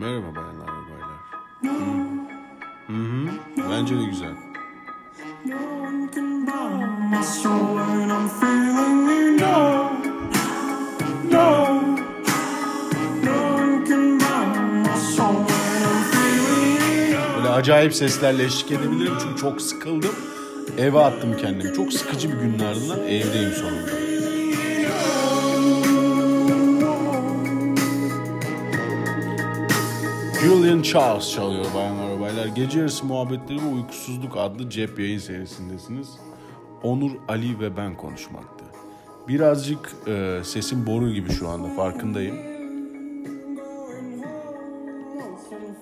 Merhaba bayanlar ve baylar. Hı hı. Bence de güzel. Böyle acayip seslerle eşlik edebilirim çünkü çok sıkıldım. Eve attım kendimi. Çok sıkıcı bir günlerden evdeyim sonunda. Julian Charles çalıyor bayanlar ve baylar. Gece yarısı muhabbetleri ve uykusuzluk adlı cep yayın serisindesiniz. Onur, Ali ve ben konuşmakta. Birazcık e, sesim boru gibi şu anda farkındayım.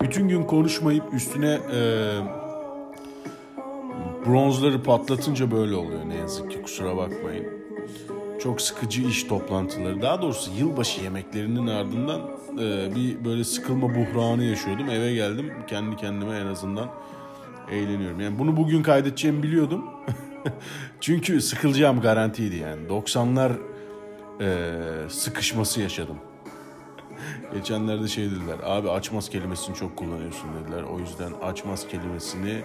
Bütün gün konuşmayıp üstüne e, bronzları patlatınca böyle oluyor ne yazık ki kusura bakmayın. Çok sıkıcı iş toplantıları daha doğrusu yılbaşı yemeklerinin ardından e, bir böyle sıkılma buhranı yaşıyordum. Eve geldim kendi kendime en azından eğleniyorum. Yani bunu bugün kaydedeceğimi biliyordum. Çünkü sıkılacağım garantiydi yani. 90'lar e, sıkışması yaşadım. Geçenlerde şey dediler. Abi açmaz kelimesini çok kullanıyorsun dediler. O yüzden açmaz kelimesini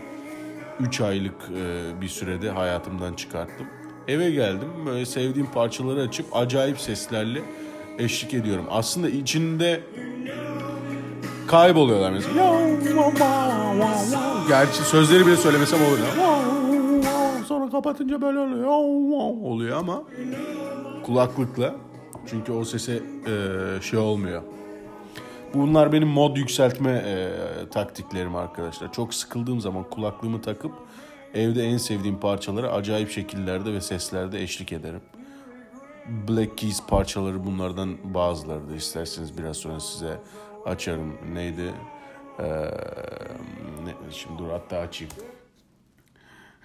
3 aylık e, bir sürede hayatımdan çıkarttım. Eve geldim. Böyle sevdiğim parçaları açıp acayip seslerle eşlik ediyorum. Aslında içinde kayboluyorlar mesela. Gerçi sözleri bile söylemesem olur. Sonra kapatınca böyle oluyor. Oluyor ama kulaklıkla. Çünkü o sese e, şey olmuyor. Bunlar benim mod yükseltme e, taktiklerim arkadaşlar. Çok sıkıldığım zaman kulaklığımı takıp evde en sevdiğim parçalara acayip şekillerde ve seslerde eşlik ederim. Black Keys parçaları bunlardan bazıları da isterseniz biraz sonra size açarım. Neydi? Ee, ne, şimdi dur hatta açayım.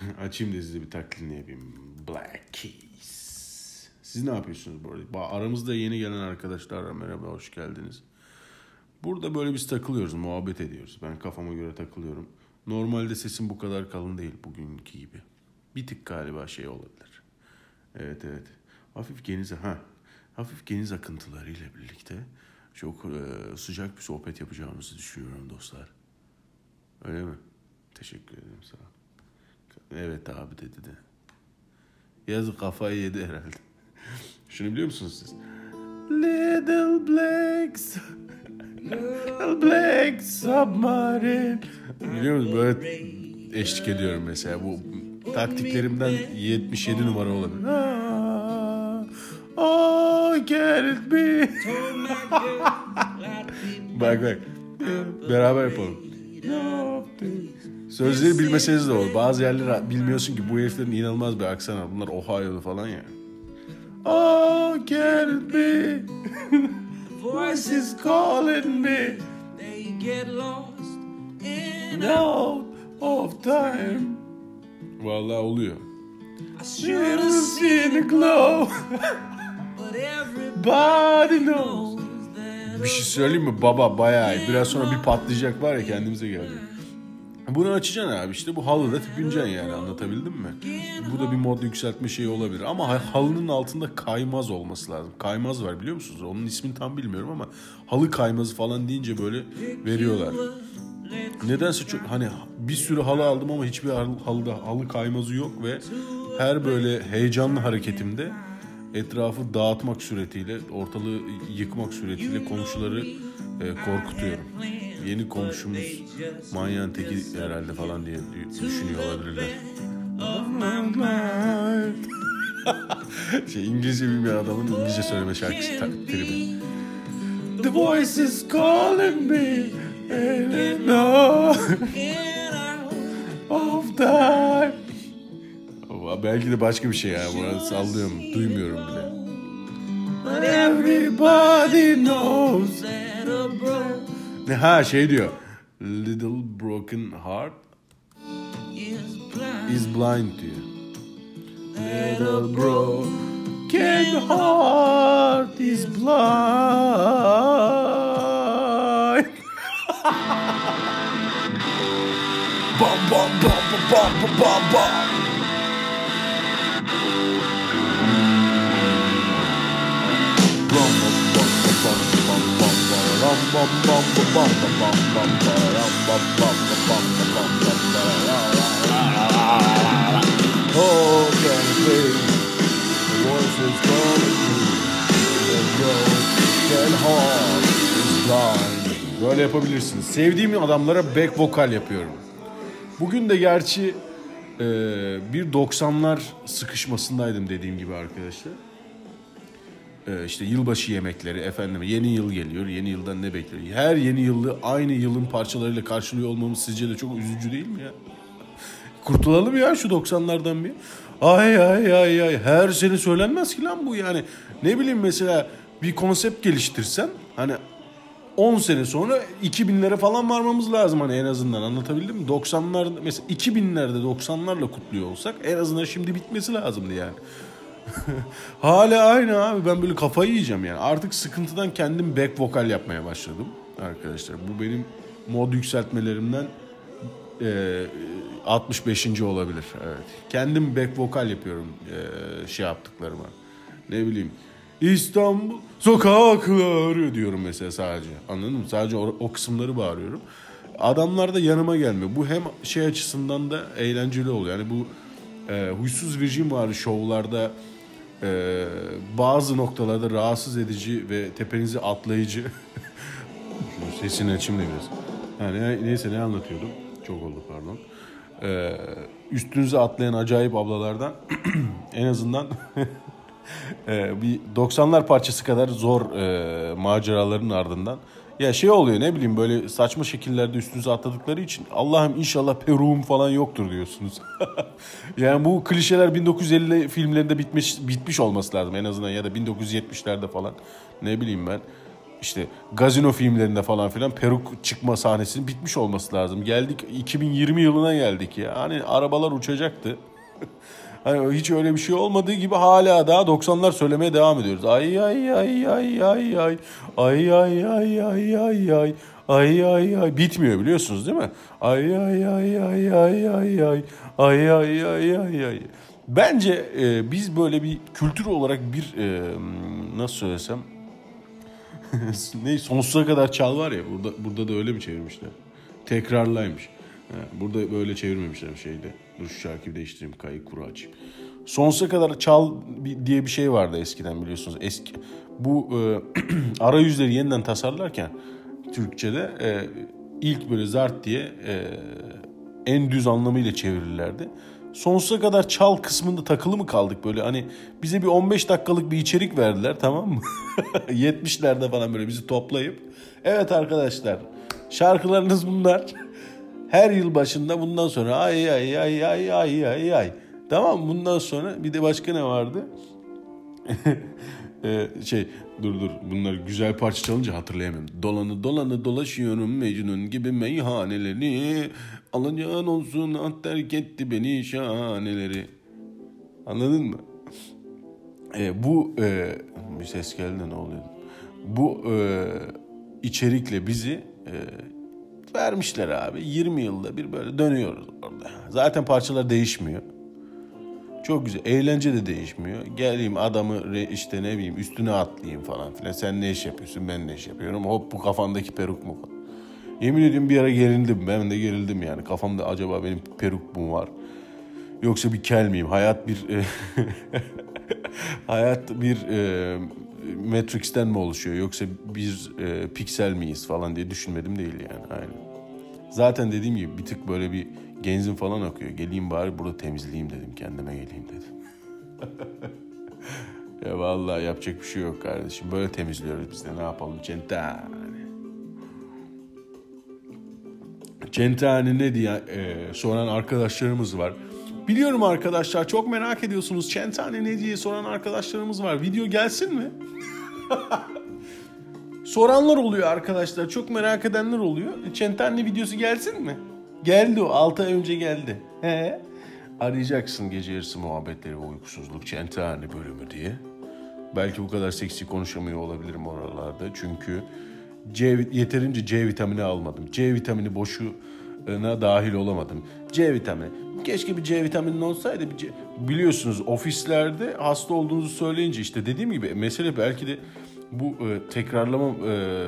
açayım da size bir taklidini yapayım. Black Keys. Siz ne yapıyorsunuz bu arada? Aramızda yeni gelen arkadaşlar. Merhaba, hoş geldiniz. Burada böyle biz takılıyoruz, muhabbet ediyoruz. Ben kafama göre takılıyorum. Normalde sesim bu kadar kalın değil bugünkü gibi. Bir tık galiba şey olabilir. Evet evet. Hafif geniz ha. Hafif geniz akıntılarıyla birlikte çok e, sıcak bir sohbet yapacağımızı düşünüyorum dostlar. Öyle mi? Teşekkür ederim sağ ol. Evet abi dedi de. Yazık kafayı yedi herhalde. Şunu biliyor musunuz siz? Little Blacks Little Black Submarine Biliyor musunuz? Böyle eşlik ediyorum mesela. Bu taktiklerimden 77 numara olabilir. Oh, it be? bak bak. Beraber yapalım. Sözleri bilmeseniz de olur. Bazı yerleri bilmiyorsun ki bu heriflerin inanılmaz bir aksanı var. Bunlar Ohio'lu falan ya. Oh, it be? Voices calling me. They get lost in Out of time. Vallahi oluyor. I should have seen the glow. but everybody Body knows. Bir şey söyleyeyim mi? Baba bayağı iyi. Biraz sonra bir patlayacak var ya kendimize geldik. Bunu açacaksın abi işte bu halıda tüpüneceksin yani anlatabildim mi? Bu da bir mod yükseltme şeyi olabilir ama ha- halının altında kaymaz olması lazım. Kaymaz var biliyor musunuz? Onun ismini tam bilmiyorum ama halı kaymazı falan deyince böyle veriyorlar. Nedense çok hani bir sürü halı aldım ama hiçbir hal- halıda halı kaymazı yok ve her böyle heyecanlı hareketimde etrafı dağıtmak suretiyle, ortalığı yıkmak suretiyle komşuları e, korkutuyorum. Yeni komşumuz manyağın teki herhalde falan diye düşünüyor olabilirler. şey İngilizce bilmeyen adamın İngilizce söyleme şarkısı tribi. The voice is calling me and I know of time. Belki de başka bir şey ya. Bunu sallıyorum. Duymuyorum bile. But everybody knows. that a bro Ne ha şey diyor. Little broken heart is blind. is blind diyor. Little broken heart is blind. bum, bum, bum, bum, bum, bum, bum. Oh, can sing the voices calling you, and your dead heart is blind. Böyle yapabilirsiniz. Sevdiğim adamlara back vokal yapıyorum. Bugün de gerçi e, bir 90'lar sıkışmasındaydım dediğim gibi arkadaşlar. E, işte yılbaşı yemekleri efendim yeni yıl geliyor. Yeni yıldan ne bekliyor? Her yeni yılı aynı yılın parçalarıyla karşılıyor olmamız sizce de çok üzücü değil mi ya? Kurtulalım ya şu 90'lardan bir. Ay ay ay ay her sene söylenmez ki lan bu yani. Ne bileyim mesela bir konsept geliştirsen hani 10 sene sonra 2000'lere falan varmamız lazım hani en azından anlatabildim mi? 90'lar mesela 2000'lerde 90'larla kutluyor olsak en azından şimdi bitmesi lazımdı yani. Hala aynı abi ben böyle kafayı yiyeceğim yani. Artık sıkıntıdan kendim back vokal yapmaya başladım arkadaşlar. Bu benim mod yükseltmelerimden e, 65. olabilir. Evet. Kendim back vokal yapıyorum e, şey yaptıklarıma. Ne bileyim İstanbul sokakları diyorum mesela sadece. Anladın mı? Sadece o, o kısımları bağırıyorum. Adamlar da yanıma gelmiyor. Bu hem şey açısından da eğlenceli oluyor. Yani bu e, huysuz virgin var şovlarda e, bazı noktalarda rahatsız edici ve tepenizi atlayıcı sesini açayım da biraz. Yani neyse ne anlatıyordum? Çok oldu pardon. Ee, üstünüze atlayan acayip ablalardan en azından bir 90'lar parçası kadar zor e, maceraların ardından ya şey oluyor ne bileyim böyle saçma şekillerde üstünüze atladıkları için Allah'ım inşallah peruğum falan yoktur diyorsunuz. yani bu klişeler 1950 filmlerinde bitmiş bitmiş olması lazım en azından ya da 1970'lerde falan. Ne bileyim ben işte gazino filmlerinde falan filan peruk çıkma sahnesinin bitmiş olması lazım. Geldik 2020 yılına geldik ya. Hani arabalar uçacaktı. Hani hiç öyle bir şey olmadığı gibi hala daha 90'lar söylemeye devam ediyoruz. Ay ay ay ay ay ay ay ay ay ay ay ay ay ay ay bitmiyor biliyorsunuz değil mi? Ay ay ay ay ay ay ay ay ay ay ay ay Bence e, biz böyle bir kültür olarak bir e, nasıl söylesem ne sonsuza kadar çal var ya burada burada da öyle mi çevirmişler? Tekrarlaymış. Burada böyle çevirmemişler şeyde. Dur şu şarkıyı değiştireyim. Kayık kuru açayım. Sonsuza kadar çal diye bir şey vardı eskiden biliyorsunuz. Eski bu e, arayüzleri yeniden tasarlarken Türkçe'de e, ilk böyle zart diye e, en düz anlamıyla çevirirlerdi. Sonsuza kadar çal kısmında takılı mı kaldık böyle hani bize bir 15 dakikalık bir içerik verdiler tamam mı? 70'lerde falan böyle bizi toplayıp evet arkadaşlar şarkılarınız bunlar. Her yıl başında bundan sonra ay ay ay ay ay ay ay. Tamam bundan sonra bir de başka ne vardı? Ee, şey dur dur bunlar güzel parça çalınca hatırlayamıyorum. Dolanı dolanı dolaşıyorum Mecnun gibi meyhaneleri. Alacağın olsun at terk etti beni şahaneleri. Anladın mı? Ee, bu e, bir ses geldi ne oluyor? Bu e, içerikle bizi e, vermişler abi. 20 yılda bir böyle dönüyoruz orada. Zaten parçalar değişmiyor. Çok güzel. Eğlence de değişmiyor. Geleyim adamı işte ne bileyim üstüne atlayayım falan filan. Sen ne iş yapıyorsun ben ne iş yapıyorum. Hop bu kafandaki peruk mu falan. Yemin ediyorum bir ara gerildim. Ben de gerildim yani. Kafamda acaba benim peruk mu var? Yoksa bir kel miyim? Hayat bir e, hayat bir e, Matrix'ten mi oluşuyor? Yoksa bir e, piksel miyiz falan diye düşünmedim değil yani. Aynen. Zaten dediğim gibi bir tık böyle bir genzim falan akıyor. Geleyim bari burada temizleyeyim dedim. Kendime geleyim dedim. ya vallahi yapacak bir şey yok kardeşim. Böyle temizliyoruz biz de ne yapalım centane. Centane ne diye e, soran arkadaşlarımız var. Biliyorum arkadaşlar çok merak ediyorsunuz. Centane ne diye soran arkadaşlarımız var. Video gelsin mi? Soranlar oluyor arkadaşlar. Çok merak edenler oluyor. Centane videosu gelsin mi? Geldi o. 6 ay önce geldi. He. Arayacaksın gece yarısı muhabbetleri ve uykusuzluk Centane bölümü diye. Belki bu kadar seksi konuşamıyor olabilirim oralarda. Çünkü C, yeterince C vitamini almadım. C vitamini boşu dahil olamadım. C vitamini. Keşke bir C vitaminin olsaydı. Bir C... Biliyorsunuz ofislerde hasta olduğunuzu söyleyince işte dediğim gibi mesele belki de bu e, tekrarlama e,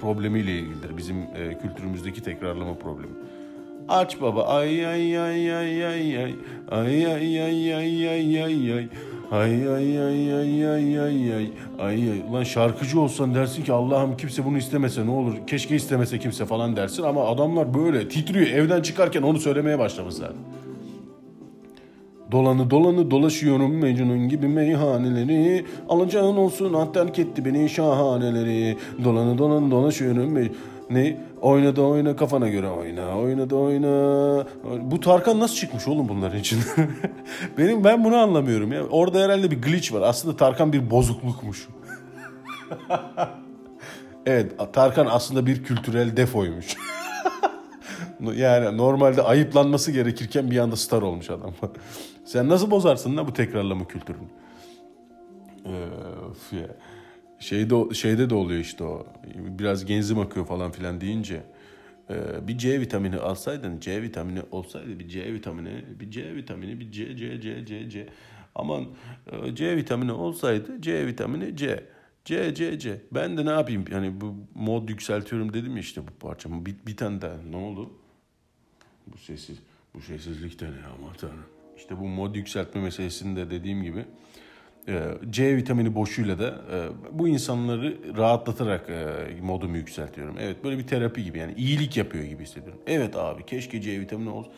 problemiyle ilgilidir. Bizim e, kültürümüzdeki tekrarlama problemi. Aç baba. Ay ay ay ay ay ay. Ay ay ay ay ay ay ay. Ay ay ay ay ay ay ay. Ay ay. Ulan şarkıcı olsan dersin ki Allah'ım kimse bunu istemese ne olur. Keşke istemese kimse falan dersin ama adamlar böyle titriyor. Evden çıkarken onu söylemeye başlamışlar. Dolanı dolanı dolaşıyorum Mecnun gibi meyhaneleri. Alacağın olsun ah terk etti beni şahaneleri. Dolanı dolanı dolaşıyorum Mecnun ne? Oyna da oyna kafana göre oyna. Oyna da oyna. Bu Tarkan nasıl çıkmış oğlum bunların için? Benim ben bunu anlamıyorum ya. Orada herhalde bir glitch var. Aslında Tarkan bir bozuklukmuş. evet, Tarkan aslında bir kültürel defoymuş. yani normalde ayıplanması gerekirken bir anda star olmuş adam. Sen nasıl bozarsın lan bu tekrarlama kültürünü? Öf ya. Şeyde, şeyde de oluyor işte o. Biraz genzim akıyor falan filan deyince. e, bir C vitamini alsaydın, C vitamini olsaydı bir C vitamini, bir C vitamini, bir C, C, C, C, C. Aman e, C vitamini olsaydı C vitamini C. C, C, C. Ben de ne yapayım? Yani bu mod yükseltiyorum dedim ya işte bu parçamı. Bir, bir tane daha. Ne oldu? Bu sessiz, bu sessizlikte ne ama tanrım. İşte bu mod yükseltme meselesinde dediğim gibi C vitamini boşuyla da e, bu insanları rahatlatarak e, modumu yükseltiyorum. Evet böyle bir terapi gibi yani iyilik yapıyor gibi hissediyorum. Evet abi keşke C vitamini olsa.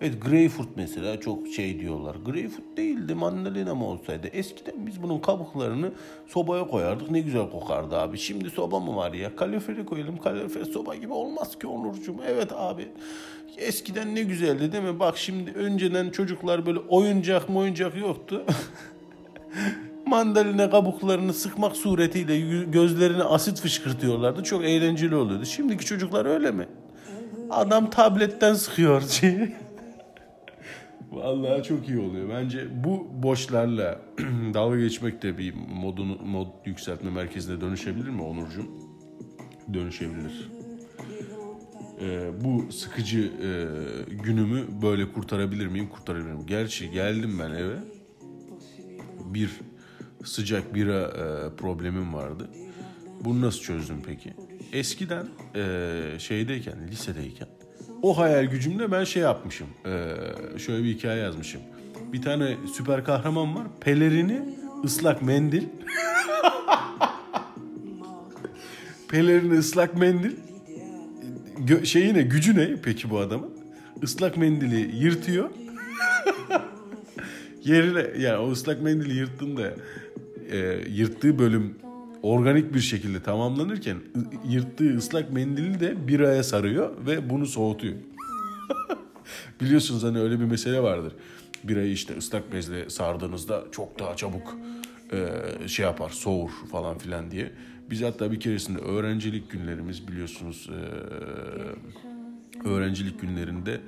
Evet greyfurt mesela çok şey diyorlar. Greyfurt değildi mandalina mı olsaydı? Eskiden biz bunun kabuklarını sobaya koyardık ne güzel kokardı abi. Şimdi soba mı var ya? Kaloriferi koyalım kalorifer soba gibi olmaz ki Onurcuğum. Evet abi eskiden ne güzeldi değil mi? Bak şimdi önceden çocuklar böyle oyuncak mı oyuncak yoktu. mandalina kabuklarını sıkmak suretiyle gözlerine asit fışkırtıyorlardı. Çok eğlenceli oluyordu. Şimdiki çocuklar öyle mi? Adam tabletten sıkıyor. Vallahi çok iyi oluyor. Bence bu boşlarla dalga geçmek de bir modunu mod yükseltme merkezine dönüşebilir mi Onurcuğum? Dönüşebilir. Ee, bu sıkıcı e, günümü böyle kurtarabilir miyim? Kurtarabilirim. Gerçi geldim ben eve. Bir sıcak bira e, problemim vardı. Bunu nasıl çözdüm peki? Eskiden e, şeydeyken, lisedeyken o hayal gücümle ben şey yapmışım. E, şöyle bir hikaye yazmışım. Bir tane süper kahraman var. Pelerini ıslak mendil. Pelerini ıslak mendil. Gö- şeyi ne? Gücü ne peki bu adamın? Islak mendili yırtıyor. Yerine yani o ıslak mendili yırttığında e, yırttığı bölüm organik bir şekilde tamamlanırken yırttığı ıslak mendili de biraya sarıyor ve bunu soğutuyor. Biliyorsunuz hani öyle bir mesele vardır. Birayı işte ıslak bezle sardığınızda çok daha çabuk e, şey yapar, soğur falan filan diye. Biz hatta bir keresinde öğrencilik günlerimiz biliyorsunuz e, öğrencilik günlerinde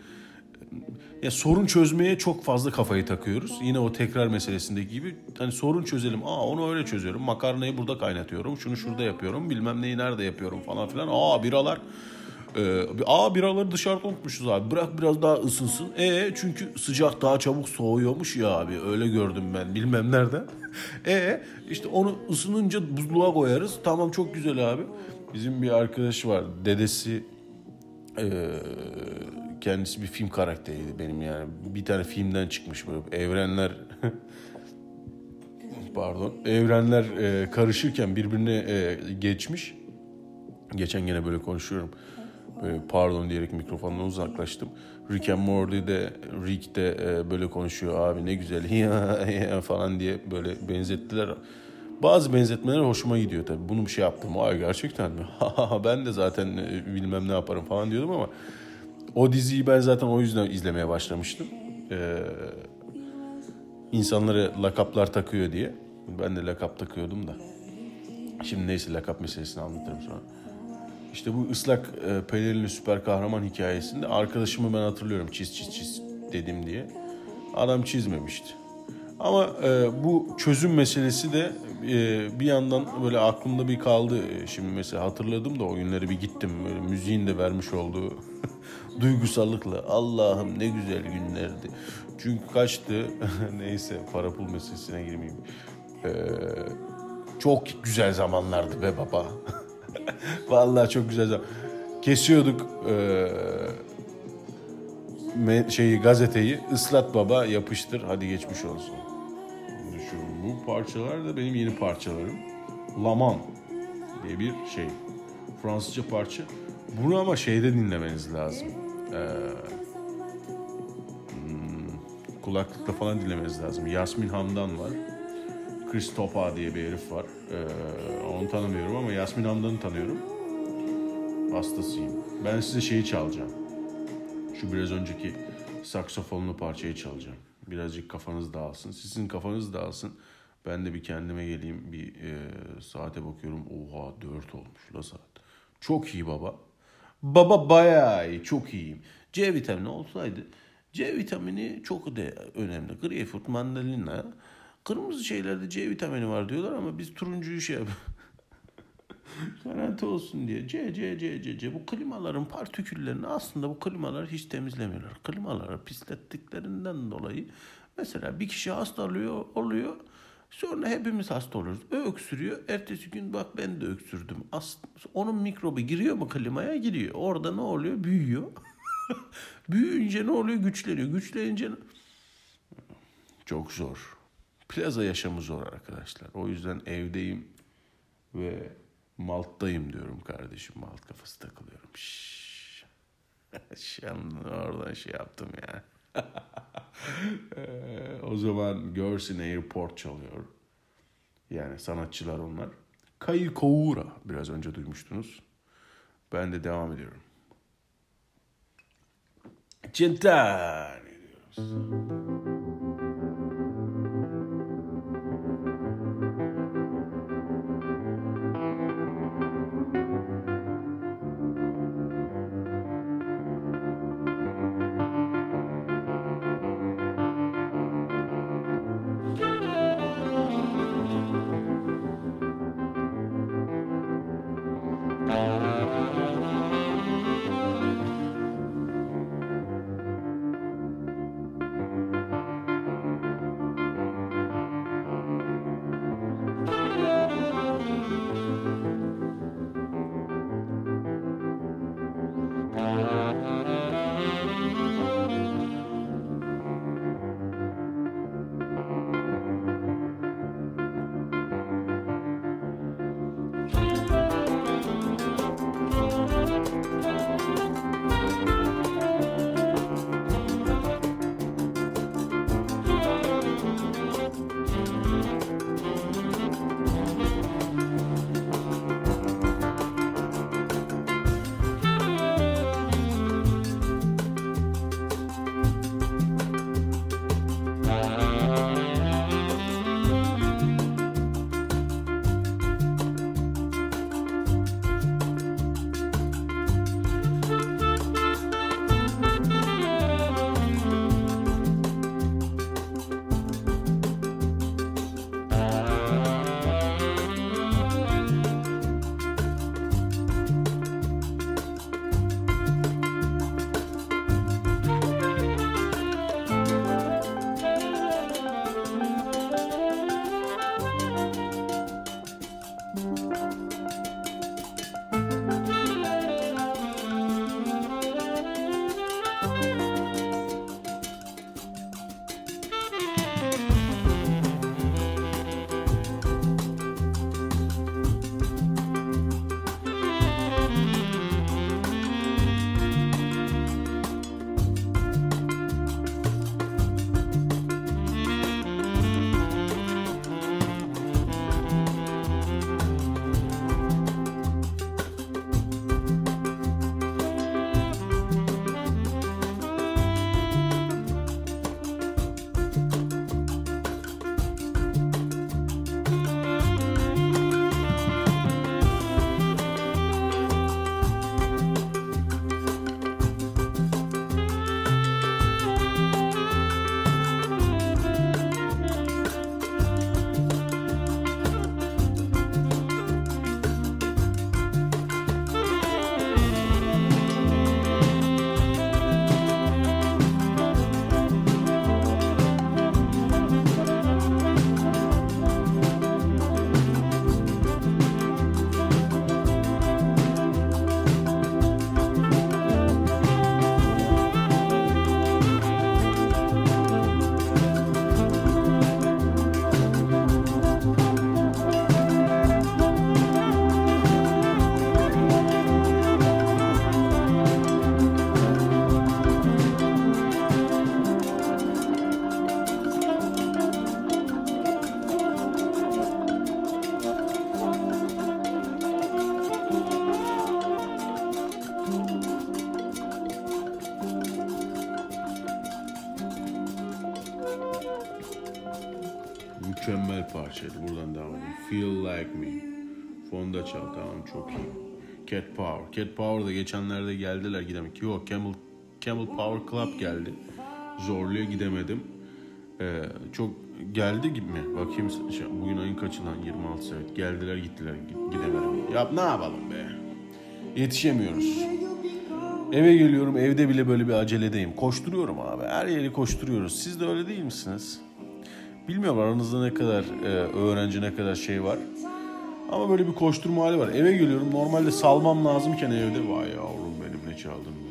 ya sorun çözmeye çok fazla kafayı takıyoruz. Yine o tekrar meselesindeki gibi hani sorun çözelim. Aa onu öyle çözüyorum. Makarnayı burada kaynatıyorum. Şunu şurada yapıyorum. Bilmem neyi nerede yapıyorum falan filan. Aa biralar ee, aa biraları dışarıda unutmuşuz abi. Bırak biraz daha ısınsın. E çünkü sıcak daha çabuk soğuyormuş ya abi. Öyle gördüm ben bilmem nereden. E işte onu ısınınca buzluğa koyarız. Tamam çok güzel abi. Bizim bir arkadaş var. Dedesi ee, kendisi bir film karakteriydi benim yani. Bir tane filmden çıkmış böyle evrenler pardon evrenler e, karışırken birbirine e, geçmiş. Geçen gene böyle konuşuyorum. Böyle pardon diyerek mikrofondan uzaklaştım. Rick and Morty'de Rick de e, böyle konuşuyor abi ne güzel ya, ya falan diye böyle benzettiler. Bazı benzetmeler hoşuma gidiyor tabii. Bunu bir şey yaptım. Ay gerçekten mi? ben de zaten e, bilmem ne yaparım falan diyordum ama o diziyi ben zaten o yüzden izlemeye başlamıştım. Ee, insanlara lakaplar takıyor diye. Ben de lakap takıyordum da. Şimdi neyse lakap meselesini anlatırım sonra. İşte bu ıslak e, pelerinli süper kahraman hikayesinde arkadaşımı ben hatırlıyorum çiz çiz çiz dedim diye. Adam çizmemişti. Ama e, bu çözüm meselesi de e, bir yandan böyle aklımda bir kaldı. E, Şimdi mesela hatırladım da o günleri bir gittim. Böyle müziğin de vermiş olduğu duygusallıkla. Allah'ım ne güzel günlerdi. Çünkü kaçtı. Neyse para pul meselesine girmeyeyim. E, çok güzel zamanlardı be baba. Vallahi çok güzel zaman. Kesiyorduk e, şeyi gazeteyi ıslat baba yapıştır hadi geçmiş olsun. Düşün, bu parçalar da benim yeni parçalarım. Laman diye bir şey. Fransızca parça. Bunu ama şeyde dinlemeniz lazım. Hmm, kulaklıkla falan dinlemeniz lazım. Yasmin Hamdan var. Christopha diye bir herif var. Ee, onu tanımıyorum ama Yasmin Hamdan'ı tanıyorum. Hastasıyım. Ben size şeyi çalacağım. Şu biraz önceki saksafonlu parçayı çalacağım. Birazcık kafanız dağılsın. Sizin kafanız dağılsın. Ben de bir kendime geleyim. Bir e, saate bakıyorum. Oha 4 olmuş la saat. Çok iyi baba. Baba bayağı iyi. Çok iyiyim. C vitamini olsaydı. C vitamini çok de önemli. Greyfurt, mandalina. Kırmızı şeylerde C vitamini var diyorlar ama biz turuncuyu şey yap- Garanti olsun diye. C, C, C, C, C. Bu klimaların partiküllerini aslında bu klimalar hiç temizlemiyorlar. Klimaları pislettiklerinden dolayı mesela bir kişi hasta oluyor, oluyor. Sonra hepimiz hasta oluyoruz. O öksürüyor. Ertesi gün bak ben de öksürdüm. Aslında onun mikrobu giriyor mu klimaya? Giriyor. Orada ne oluyor? Büyüyor. Büyüyünce ne oluyor? Güçleniyor. Güçlenince çok zor. Plaza yaşamı zor arkadaşlar. O yüzden evdeyim ve Malt'tayım diyorum kardeşim. Malt kafası takılıyorum. Şşş. Şimdi oradan şey yaptım ya. Ee, o zaman Girls in Airport çalıyor. Yani sanatçılar onlar. Kayı Koura biraz önce duymuştunuz. Ben de devam ediyorum. Centani diyoruz. Cat Power da geçenlerde geldiler gidemedik. Yok Camel, Camel Power Club geldi. Zorluya gidemedim. Ee, çok geldi gibi mi? Bakayım şey, bugün ayın kaçından 26 evet. Geldiler gittiler Gi- gidemedim. Ya ne yapalım be? Yetişemiyoruz. Eve geliyorum evde bile böyle bir aceledeyim. Koşturuyorum abi. Her yeri koşturuyoruz. Siz de öyle değil misiniz? Bilmiyorum aranızda ne kadar e, öğrenci ne kadar şey var. Ama böyle bir koşturma hali var. Eve geliyorum normalde salmam lazımken evde vay yavrum benim ne çaldın be.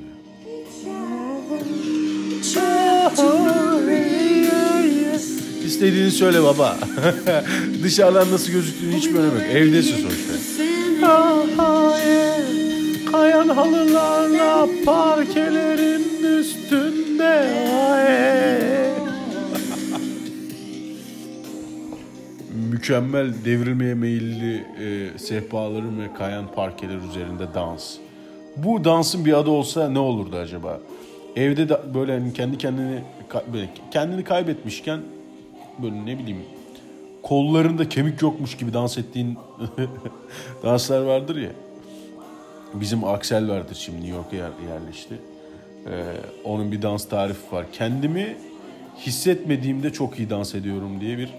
İstediğini söyle baba. Dışarıdan nasıl gözüktüğünü hiçbir önemi yok. Evdesin sonuçta. Kayan halılarla parkelerin Mükemmel devrilmeye meyilli e, sehpaların ve kayan parkeler üzerinde dans. Bu dansın bir adı olsa ne olurdu acaba? Evde de böyle hani kendi kendini kendini kaybetmişken böyle ne bileyim kollarında kemik yokmuş gibi dans ettiğin danslar vardır ya. Bizim Aksel vardır şimdi New York'a yer- yerleşti. Ee, onun bir dans tarifi var. Kendimi hissetmediğimde çok iyi dans ediyorum diye bir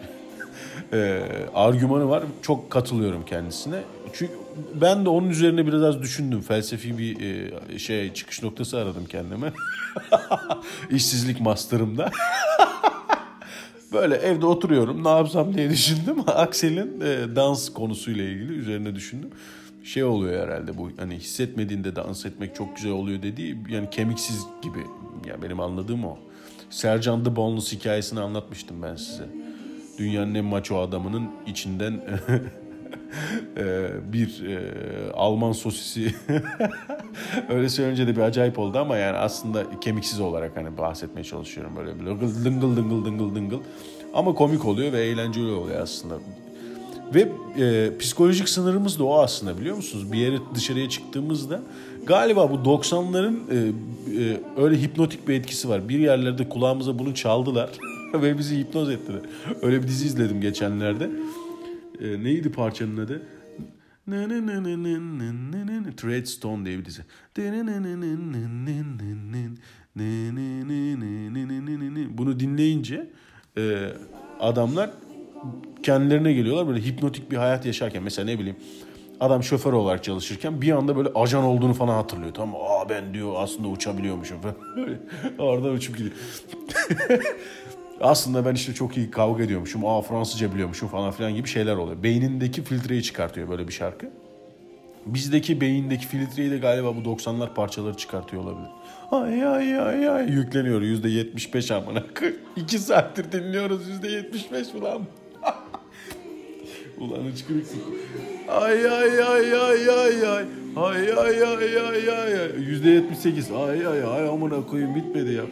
e, argümanı var. Çok katılıyorum kendisine. Çünkü ben de onun üzerine biraz az düşündüm. Felsefi bir e, şey çıkış noktası aradım kendime. İşsizlik master'ımda. Böyle evde oturuyorum ne yapsam diye düşündüm. Aksel'in e, dans konusuyla ilgili üzerine düşündüm. Şey oluyor herhalde bu hani hissetmediğinde dans etmek çok güzel oluyor dediği yani kemiksiz gibi. Ya benim anladığım o. Sercan The Boneless hikayesini anlatmıştım ben size. Dünyanın en maço adamının içinden e, bir e, Alman sosisi öyle söyleyince de bir acayip oldu ama yani aslında kemiksiz olarak hani bahsetmeye çalışıyorum böyle bir dıngıl dıngıl dıngıl dıngıl dıngıl ama komik oluyor ve eğlenceli oluyor aslında. Ve e, psikolojik sınırımız da o aslında biliyor musunuz? Bir yere dışarıya çıktığımızda galiba bu 90'ların e, e, öyle hipnotik bir etkisi var. Bir yerlerde kulağımıza bunu çaldılar ve bizi hipnoz ettiler. Öyle bir dizi izledim geçenlerde. E, neydi parçanın adı? Treadstone diye bir dizi. Bunu dinleyince e, adamlar kendilerine geliyorlar böyle hipnotik bir hayat yaşarken mesela ne bileyim adam şoför olarak çalışırken bir anda böyle ajan olduğunu falan hatırlıyor tamam? Aa ben diyor aslında uçabiliyormuşum falan. Oradan uçup gidiyor. Aslında ben işte çok iyi kavga ediyormuşum. Aa Fransızca biliyormuşum falan filan gibi şeyler oluyor. Beynindeki filtreyi çıkartıyor böyle bir şarkı. Bizdeki beyindeki filtreyi de galiba bu 90'lar parçaları çıkartıyor olabilir. Ay ay ay ay yükleniyor yüzde 75 amına. 2 saattir dinliyoruz yüzde 75 ulan. Ulan hıçkırıksın. Ay ay ay ay ay ay. Ay ay ay ay ay ay. Yüzde 78. Ay ay ay amına koyayım bitmedi ya.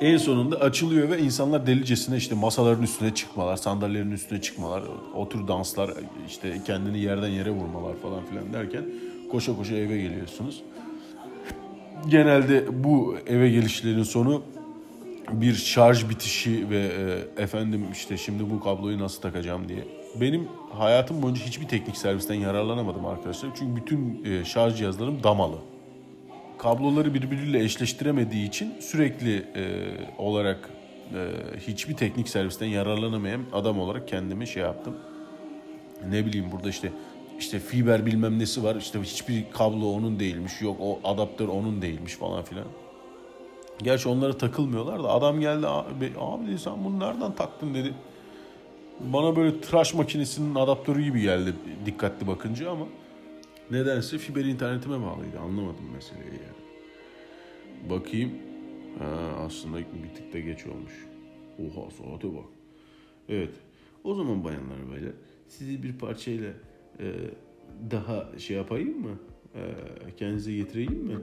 En sonunda açılıyor ve insanlar delicesine işte masaların üstüne çıkmalar, sandalyelerin üstüne çıkmalar, o tür danslar, işte kendini yerden yere vurmalar falan filan derken koşa koşa eve geliyorsunuz. Genelde bu eve gelişlerin sonu bir şarj bitişi ve e, efendim işte şimdi bu kabloyu nasıl takacağım diye. Benim hayatım boyunca hiçbir teknik servisten yararlanamadım arkadaşlar. Çünkü bütün e, şarj cihazlarım damalı. Kabloları birbiriyle eşleştiremediği için sürekli e, olarak e, hiçbir teknik servisten yararlanamayan adam olarak kendimi şey yaptım. Ne bileyim burada işte işte fiber bilmem nesi var. işte hiçbir kablo onun değilmiş. Yok o adaptör onun değilmiş falan filan. Gerçi onlara takılmıyorlar da adam geldi abi, abi dedi, sen bunu nereden taktın dedi. Bana böyle tıraş makinesinin adaptörü gibi geldi dikkatli bakınca ama nedense fiber internetime bağlıydı. Anlamadım meseleyi yani. Bakayım. Ha, aslında bir tık da geç olmuş. Oha saate bak. Evet. O zaman bayanlar böyle sizi bir parçayla e, daha şey yapayım mı? E, kendinize getireyim mi?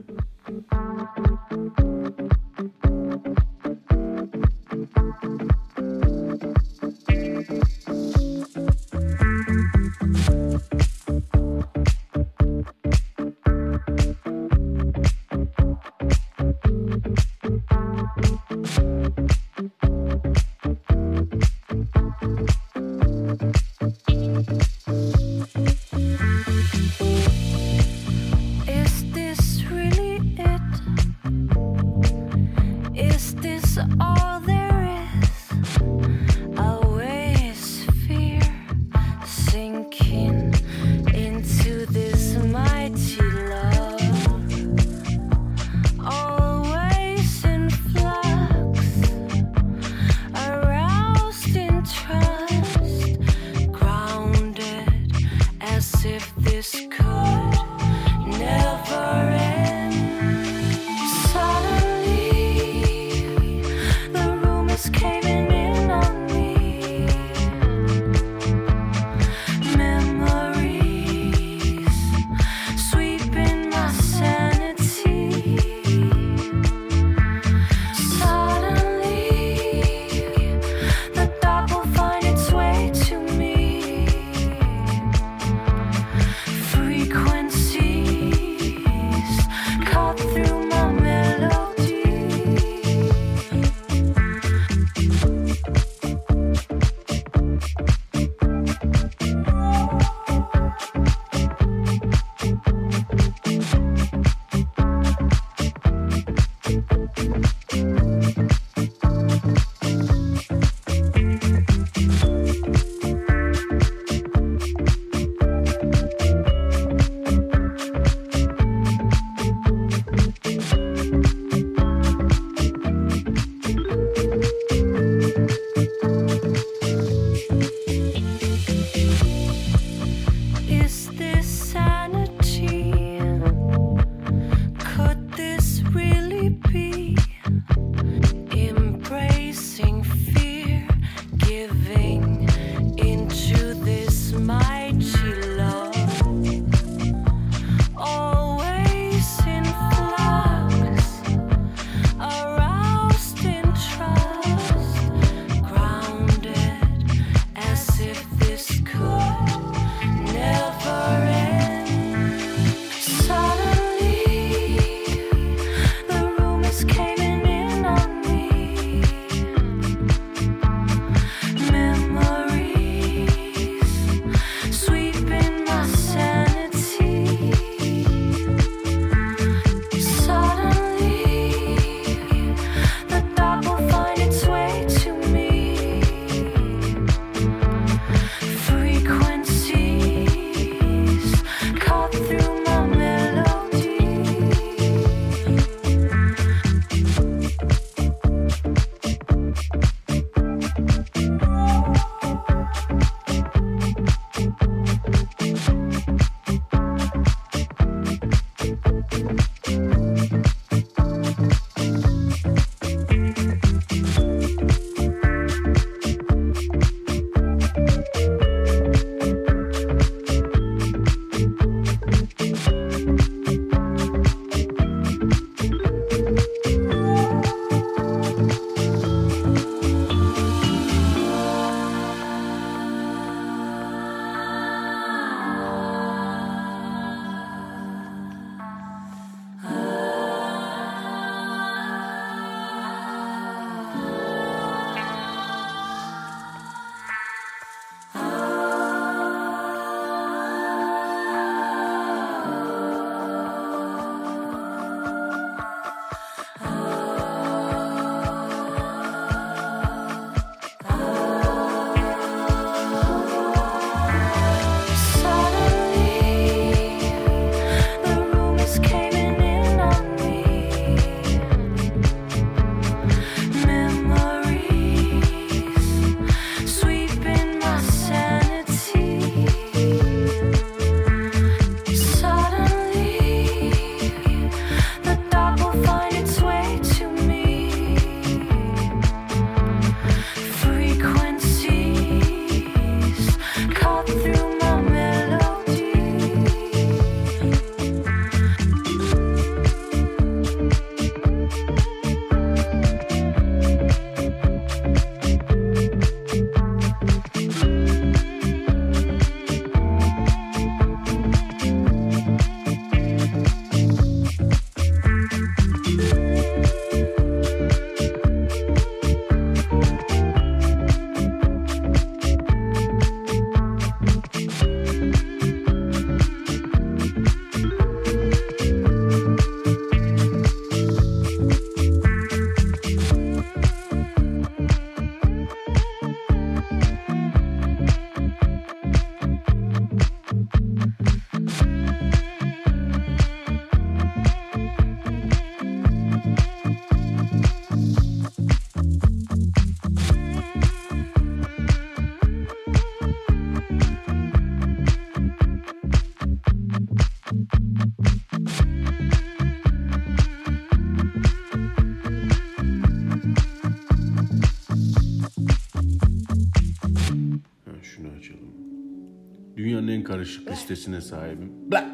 Karışık listesine sahibim. Bırak.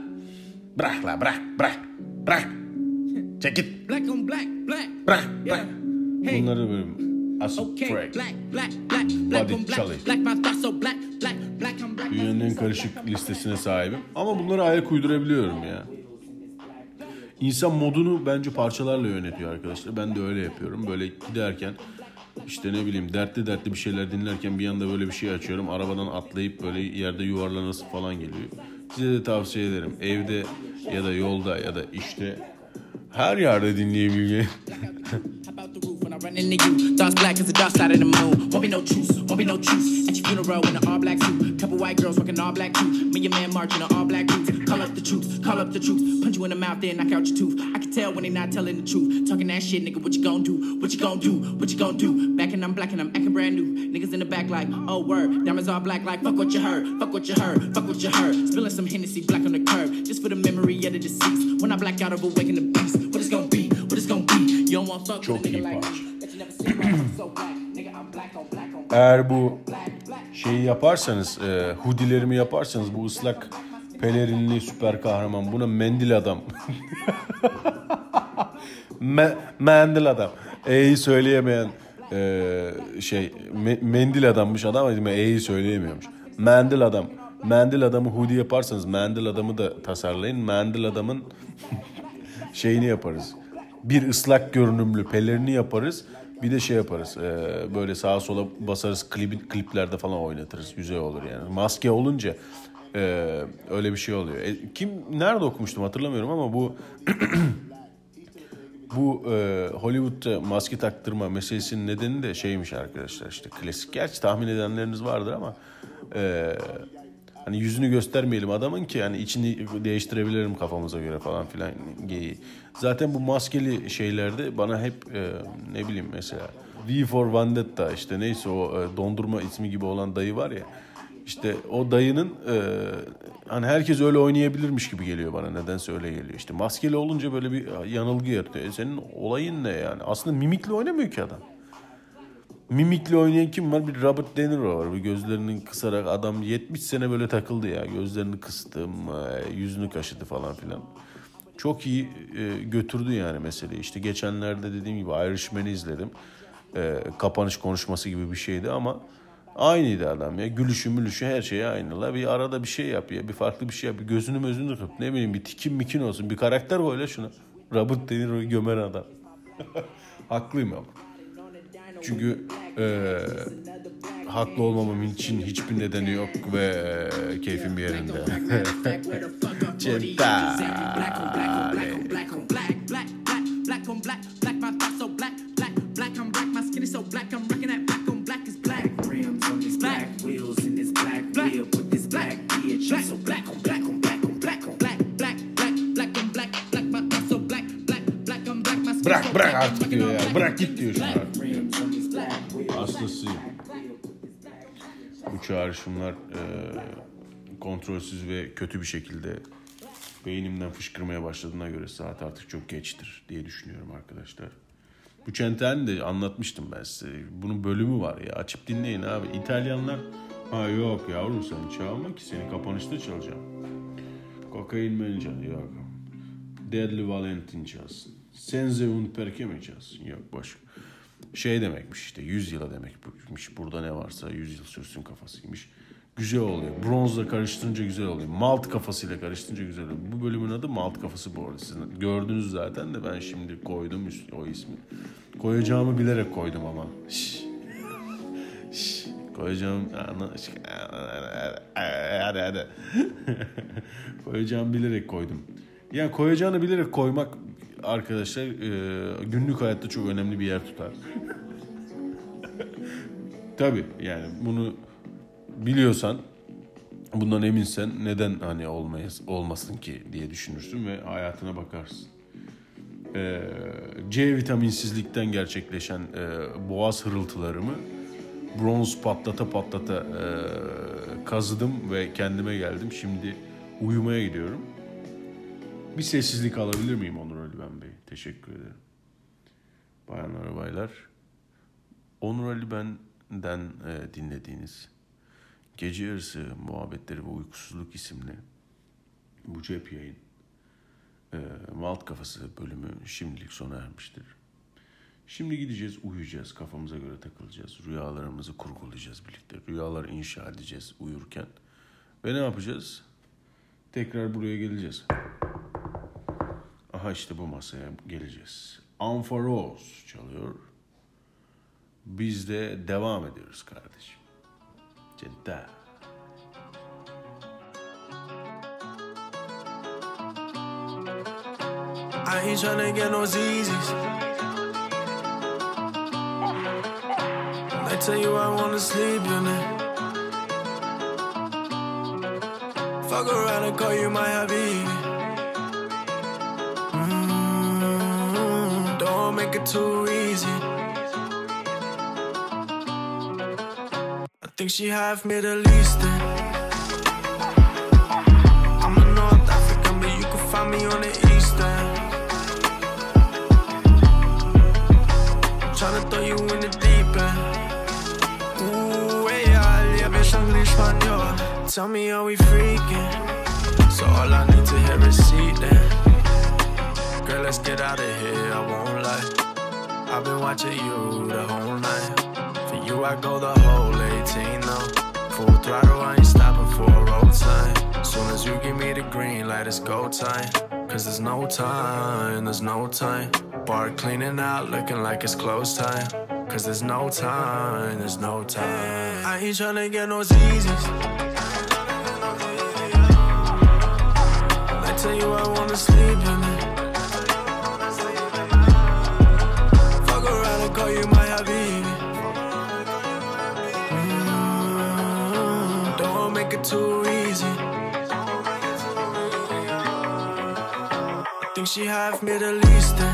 Bırak la bırak bırak. Bırak. Çek git. Black on black, black. Bırak bırak. Hey. Bunları böyle asıl Okay, track. black, black, black, black on black. Dünyanın en karışık listesine sahibim. Ama bunları ayak uydurabiliyorum ya. İnsan modunu bence parçalarla yönetiyor arkadaşlar. Ben de öyle yapıyorum. Böyle giderken işte ne bileyim dertli dertli bir şeyler dinlerken bir anda böyle bir şey açıyorum. Arabadan atlayıp böyle yerde yuvarlanası falan geliyor. Size de tavsiye ederim. Evde ya da yolda ya da işte her yerde dinleyebileceğin Hop out the dark side of the moon. Won't be no won't be no your funeral all black suit. Couple white girls all black too. Me and man marching all black. Call up the call up the. Punch you in the mouth, knock out your tooth. I can tell when they not the truth. That shit, nigga, what you gon' do? What you gon' do? What you gon' do? Back and I'm black and I'm acting brand new. Niggas in the back like, oh word. Diamonds all black like, fuck what you heard. Fuck what you heard. Fuck what you heard. Spilling some Hennessy black on the curb. Just for the memory of the deceased. When I black out of awaken Çok iyi parça. Eğer bu şeyi yaparsanız, e, hoodilerimi yaparsanız bu ıslak pelerinli süper kahraman buna mendil adam. Me, mendil adam. E'yi söyleyemeyen e, şey me- mendil adammış adam ama E'yi söyleyemiyormuş. Mendil adam. Mendil adamı hoodie yaparsanız mendil adamı da tasarlayın. Mendil adamın şeyini yaparız. Bir ıslak görünümlü pelerini yaparız. Bir de şey yaparız. e, böyle sağa sola basarız klip, kliplerde falan oynatırız. Güzel olur yani. Maske olunca e, öyle bir şey oluyor. E, kim nerede okumuştum hatırlamıyorum ama bu bu e, Hollywood'da maske taktırma meselesinin nedeni de şeymiş arkadaşlar işte klasik. Gerçi tahmin edenleriniz vardır ama e, hani yüzünü göstermeyelim adamın ki hani içini değiştirebilirim kafamıza göre falan filan geyiği. Zaten bu maskeli şeylerde bana hep e, ne bileyim mesela V for Vendetta işte neyse o e, dondurma ismi gibi olan dayı var ya. İşte o dayının e, hani herkes öyle oynayabilirmiş gibi geliyor bana. Nedense öyle geliyor. İşte maskeli olunca böyle bir yanılgı yaratıyor. E senin olayın ne yani? Aslında mimikle oynamıyor ki adam. Mimikle oynayan kim var? Bir Robert De Niro var. Bir gözlerini kısarak adam 70 sene böyle takıldı ya. Gözlerini kıstım, e, yüzünü kaşıdı falan filan. Çok iyi e, götürdü yani meseleyi. İşte geçenlerde dediğim gibi Irishman'i izledim. E, kapanış konuşması gibi bir şeydi ama aynıydı adam ya. Gülüşü mülüşü her şey aynı. Bir arada bir şey yap ya. Bir farklı bir şey yap. Bir gözünü mözünü kıp. Ne bileyim bir tikin mikin olsun. Bir karakter la şuna. Robert De Niro'yu gömer adam. Haklıyım ama. Çünkü e, haklı olmamam için hiçbir nedeni yok ve e, keyfim bir yerinde. Skin bırak bırak artık diyor ya. Bırak git diyor şuna. rims Hastasıyım. Bu çağrışımlar e, kontrolsüz ve kötü bir şekilde beynimden fışkırmaya başladığına göre saat artık çok geçtir diye düşünüyorum arkadaşlar. Bu Centen'i de anlatmıştım ben size. Bunun bölümü var ya. Açıp dinleyin abi. İtalyanlar ha yok yavrum sen çalma ki seni kapanışta çalacağım. Kokain çal yok. Deadly Valentin çalsın. Senze un perché mi çalsın? Yok boş. Şey demekmiş işte 100 yıla demekmiş. Burada ne varsa 100 yıl sürsün kafasıymış. Güzel oluyor. Bronzla karıştırınca güzel oluyor. Malt kafasıyla karıştırınca güzel oluyor. Bu bölümün adı Malt kafası bu arada. Sizin gördünüz zaten de ben şimdi koydum o ismi. Koyacağımı bilerek koydum ama. Şş. Şş. Koyacağım... Hadi hadi. Koyacağımı bilerek koydum. Yani koyacağını bilerek koymak arkadaşlar e, günlük hayatta çok önemli bir yer tutar. Tabii yani bunu biliyorsan bundan eminsen neden hani olmayız, olmasın ki diye düşünürsün ve hayatına bakarsın. Ee, C vitaminsizlikten gerçekleşen e, boğaz hırıltılarımı bronz patlata patlata e, kazıdım ve kendime geldim. Şimdi uyumaya gidiyorum. Bir sessizlik alabilir miyim Onur Ali Ben Bey? Teşekkür ederim. Bayanlar baylar. Onur Ali Ben'den e, dinlediğiniz Gece Yarısı Muhabbetleri ve Uykusuzluk isimli bu cep yayın e, Malt Kafası bölümü şimdilik sona ermiştir. Şimdi gideceğiz, uyuyacağız, kafamıza göre takılacağız, rüyalarımızı kurgulayacağız birlikte. Rüyalar inşa edeceğiz uyurken. Ve ne yapacağız? Tekrar buraya geleceğiz. Aha işte bu masaya geleceğiz. Amfaros çalıyor. Biz de devam ediyoruz kardeşim. Cidden. I ain't tryna get no Yeezys. I tell you I wanna sleep in it. Fuck around and call you my habibi. Too easy. I think she half Middle Eastern. I'm a North African, but you can find me on the Eastern. Tryna throw you in the deep end. Ooh, ella, lleve sangre español. Tell me, are we freaking? So all I need to hear is see then. Girl, let's get out of here, I won't lie. I've been watching you the whole night. For you, I go the whole 18 now. Full throttle, I ain't stopping for a road sign. Soon as you give me the green light, it's go time. Cause there's no time, there's no time. Bar cleaning out, looking like it's close time. Cause there's no time, there's no time. I ain't trying to get no. I tell you I wanna sleep in it. Too easy. I think she half Middle Eastern.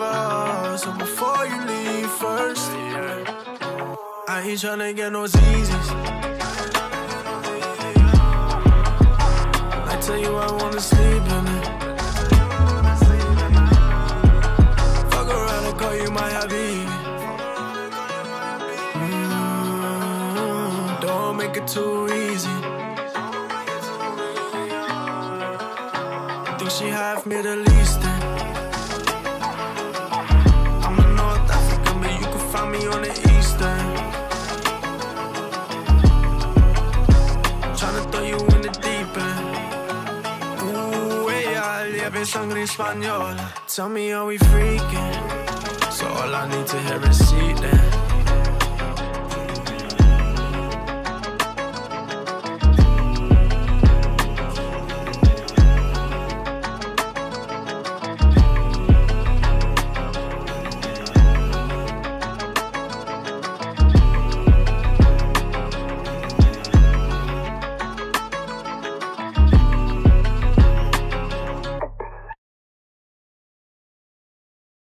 Uh, So before you leave first, I ain't tryna get no Yeezys. I tell you I wanna sleep in it. Fuck around and call you my habibi. Mm, don't make it too easy. I think she half Middle Eastern. I'm español. Tell me, are we freaking? So all I need to hear is see then.